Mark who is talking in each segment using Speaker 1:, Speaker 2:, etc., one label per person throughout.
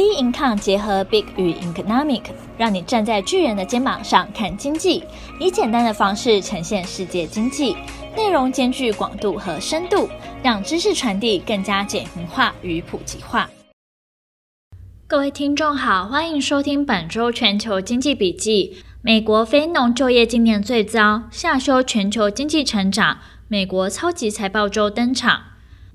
Speaker 1: B Income 结合 Big 与 Economic，让你站在巨人的肩膀上看经济，以简单的方式呈现世界经济，内容兼具广度和深度，让知识传递更加简明化与普及化。各位听众好，欢迎收听本周全球经济笔记。美国非农就业今年最糟，下修全球经济成长。美国超级财报周登场，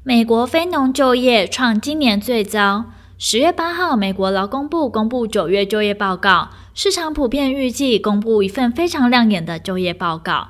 Speaker 1: 美国非农就业创今年最糟。十月八号，美国劳工部公布九月就业报告，市场普遍预计公布一份非常亮眼的就业报告。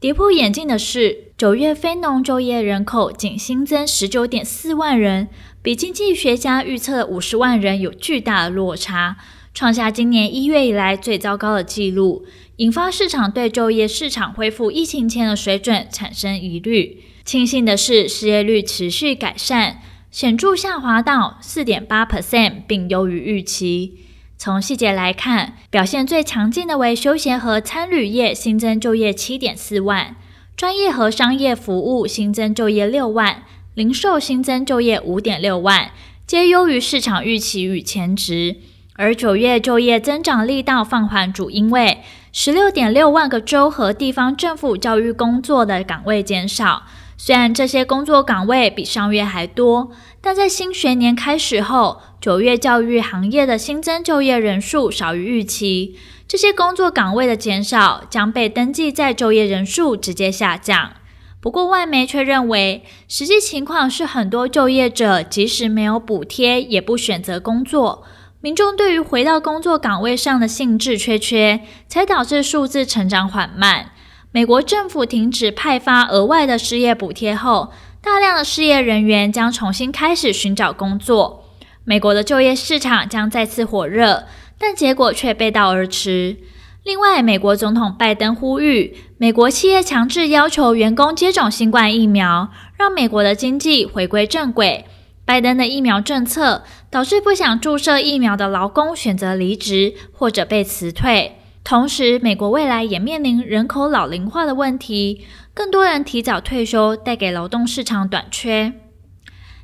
Speaker 1: 跌破眼镜的是，九月非农就业人口仅新增十九点四万人，比经济学家预测的五十万人有巨大的落差，创下今年一月以来最糟糕的记录，引发市场对就业市场恢复疫情前的水准产生疑虑。庆幸的是，失业率持续改善。显著下滑到四点八 percent，并优于预期。从细节来看，表现最强劲的为休闲和餐旅业，新增就业七点四万；专业和商业服务新增就业六万；零售新增就业五点六万，皆优于市场预期与前值。而九月就业增长力道放缓，主因为十六点六万个州和地方政府教育工作的岗位减少。虽然这些工作岗位比上月还多，但在新学年开始后，九月教育行业的新增就业人数少于预期。这些工作岗位的减少将被登记在就业人数直接下降。不过，外媒却认为，实际情况是很多就业者即使没有补贴，也不选择工作。民众对于回到工作岗位上的兴致缺缺，才导致数字成长缓慢。美国政府停止派发额外的失业补贴后，大量的失业人员将重新开始寻找工作。美国的就业市场将再次火热，但结果却背道而驰。另外，美国总统拜登呼吁美国企业强制要求员工接种新冠疫苗，让美国的经济回归正轨。拜登的疫苗政策导致不想注射疫苗的劳工选择离职或者被辞退。同时，美国未来也面临人口老龄化的问题，更多人提早退休，带给劳动市场短缺。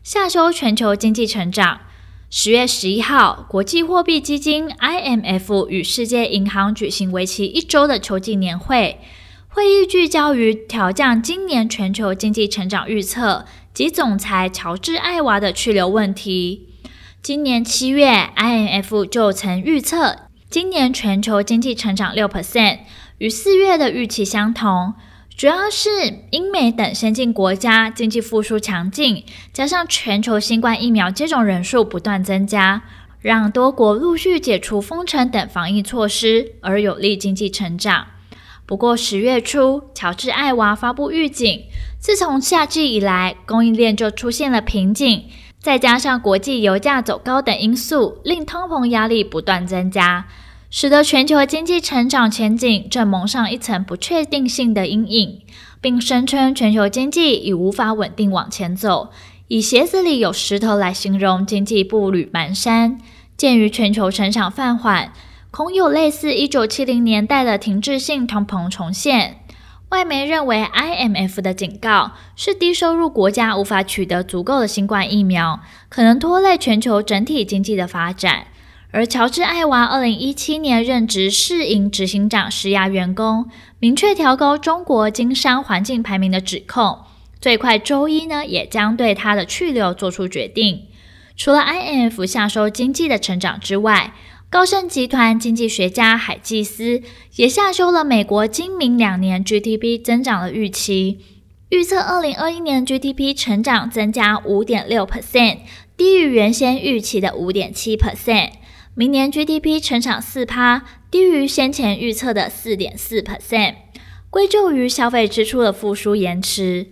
Speaker 1: 下周全球经济成长。十月十一号，国际货币基金 IMF 与世界银行举行为期一周的秋季年会，会议聚焦于调降今年全球经济成长预测及总裁乔治·艾娃的去留问题。今年七月，IMF 就曾预测。今年全球经济成长六 percent，与四月的预期相同，主要是英美等先进国家经济复苏强劲，加上全球新冠疫苗接种人数不断增加，让多国陆续解除封城等防疫措施，而有利经济成长。不过十月初，乔治·艾娃发布预警，自从夏季以来，供应链就出现了瓶颈。再加上国际油价走高等因素，令通膨压力不断增加，使得全球经济成长前景正蒙上一层不确定性的阴影，并声称全球经济已无法稳定往前走，以鞋子里有石头来形容经济步履蹒跚。鉴于全球成长放缓，恐有类似一九七零年代的停滞性通膨重现。外媒认为，IMF 的警告是低收入国家无法取得足够的新冠疫苗，可能拖累全球整体经济的发展。而乔治·艾娃二零一七年任职世银执行长，施压员工明确调高中国经商环境排名的指控，最快周一呢也将对他的去留做出决定。除了 IMF 下收经济的成长之外，高盛集团经济学家海基斯也下修了美国今明两年 GDP 增长的预期，预测二零二一年 GDP 成长增加五点六 percent，低于原先预期的五点七 percent。明年 GDP 成长四趴，低于先前预测的四点四 percent，归咎于消费支出的复苏延迟。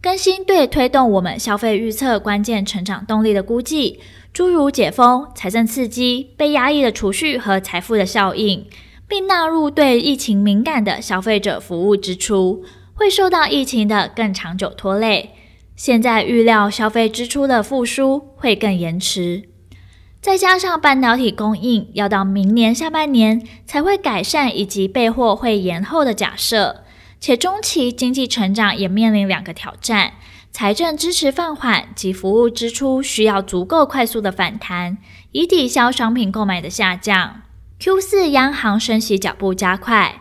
Speaker 1: 更新对推动我们消费预测关键成长动力的估计。诸如解封、财政刺激、被压抑的储蓄和财富的效应，并纳入对疫情敏感的消费者服务支出，会受到疫情的更长久拖累。现在预料消费支出的复苏会更延迟，再加上半导体供应要到明年下半年才会改善，以及备货会延后的假设，且中期经济成长也面临两个挑战。财政支持放缓及服务支出需要足够快速的反弹，以抵消商品购买的下降。Q 四央行升息脚步加快，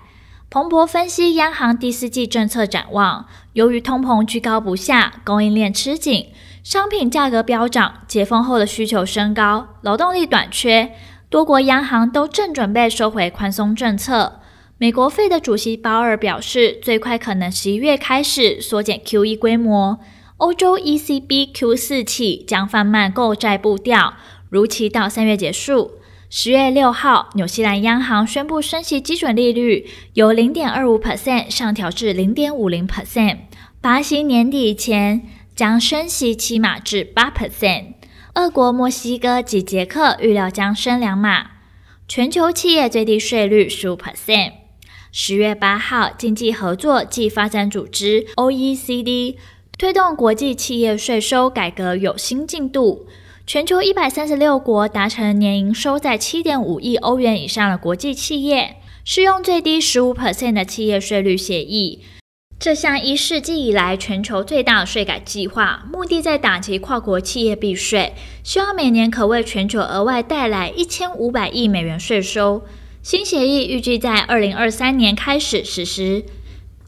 Speaker 1: 彭博分析央行第四季政策展望，由于通膨居高不下，供应链吃紧，商品价格飙涨，解封后的需求升高，劳动力短缺，多国央行都正准备收回宽松政策。美国费的主席鲍尔表示，最快可能十一月开始缩减 QE 规模。欧洲 ECB Q 四起将放慢购债步调，如期到三月结束。十月六号，纽西兰央行宣布升息基准利率由零点二五 percent 上调至零点五零 percent。巴西年底前将升息七码至八 percent。俄国、墨西哥及捷克预料将升两码。全球企业最低税率十五 percent。十月八号，经济合作暨发展组织 （OECD） 推动国际企业税收改革有新进度，全球一百三十六国达成年营收在七点五亿欧元以上的国际企业适用最低十五 percent 的企业税率协议。这项一世纪以来全球最大的税改计划，目的在打击跨国企业避税，希望每年可为全球额外带来一千五百亿美元税收。新协议预计在二零二三年开始实施。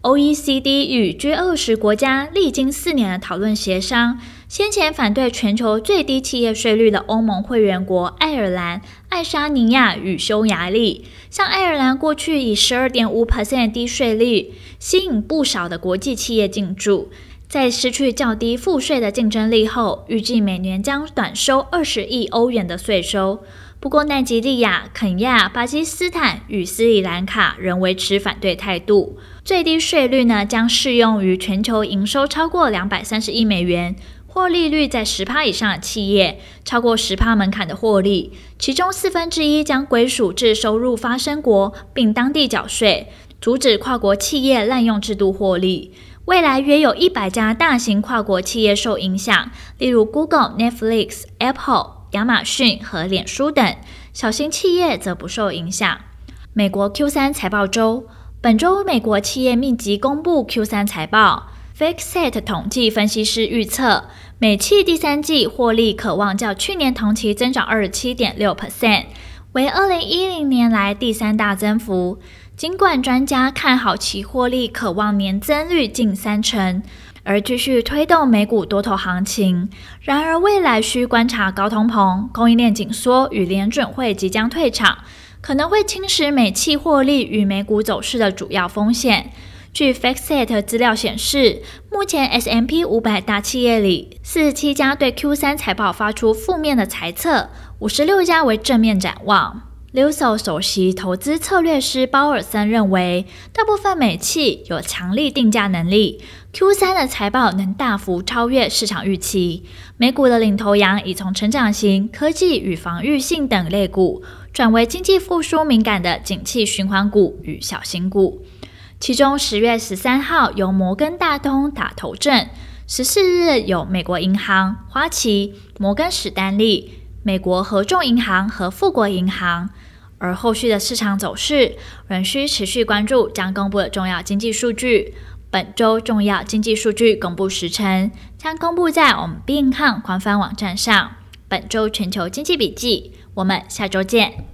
Speaker 1: OECD 与 G 二十国家历经四年的讨论协商，先前反对全球最低企业税率的欧盟会员国爱尔兰、爱沙尼亚与匈牙利，像爱尔兰过去以十二点五 percent 低税率吸引不少的国际企业进驻，在失去较低赋税的竞争力后，预计每年将短收二十亿欧元的税收。不过，奈及利亚、肯亚、巴基斯坦与斯里兰卡仍维持反对态度。最低税率呢，将适用于全球营收超过两百三十亿美元、获利率在十趴以上的企业，超过十趴门槛的获利，其中四分之一将归属至收入发生国，并当地缴税，阻止跨国企业滥用制度获利。未来约有一百家大型跨国企业受影响，例如 Google、Netflix、Apple。亚马逊和脸书等小型企业则不受影响。美国 Q 三财报周，本周美国企业密集公布 Q 三财报。FactSet 统计分析师预测，美企第三季获利可望较去年同期增长二十七点六 percent，为二零一零年来第三大增幅。尽管专家看好其获利可望年增率近三成。而继续推动美股多头行情。然而，未来需观察高通膨、供应链紧缩与联准会即将退场，可能会侵蚀美企获利与美股走势的主要风险。据 FactSet 资料显示，目前 S M P 五百大企业里，四十七家对 Q 三财报发出负面的猜测，五十六家为正面展望。Luso 首席投资策略师鲍尔森认为，大部分美企有强力定价能力，Q 三的财报能大幅超越市场预期。美股的领头羊已从成长型、科技与防御性等类股，转为经济复苏敏感的景气循环股与小型股。其中，十月十三号由摩根大通打头阵，十四日有美国银行、花旗、摩根史丹利。美国合众银行和富国银行，而后续的市场走势仍需持续关注将公布的重要经济数据。本周重要经济数据公布时程将公布在我们 B 银行官方网站上。本周全球经济笔记，我们下周见。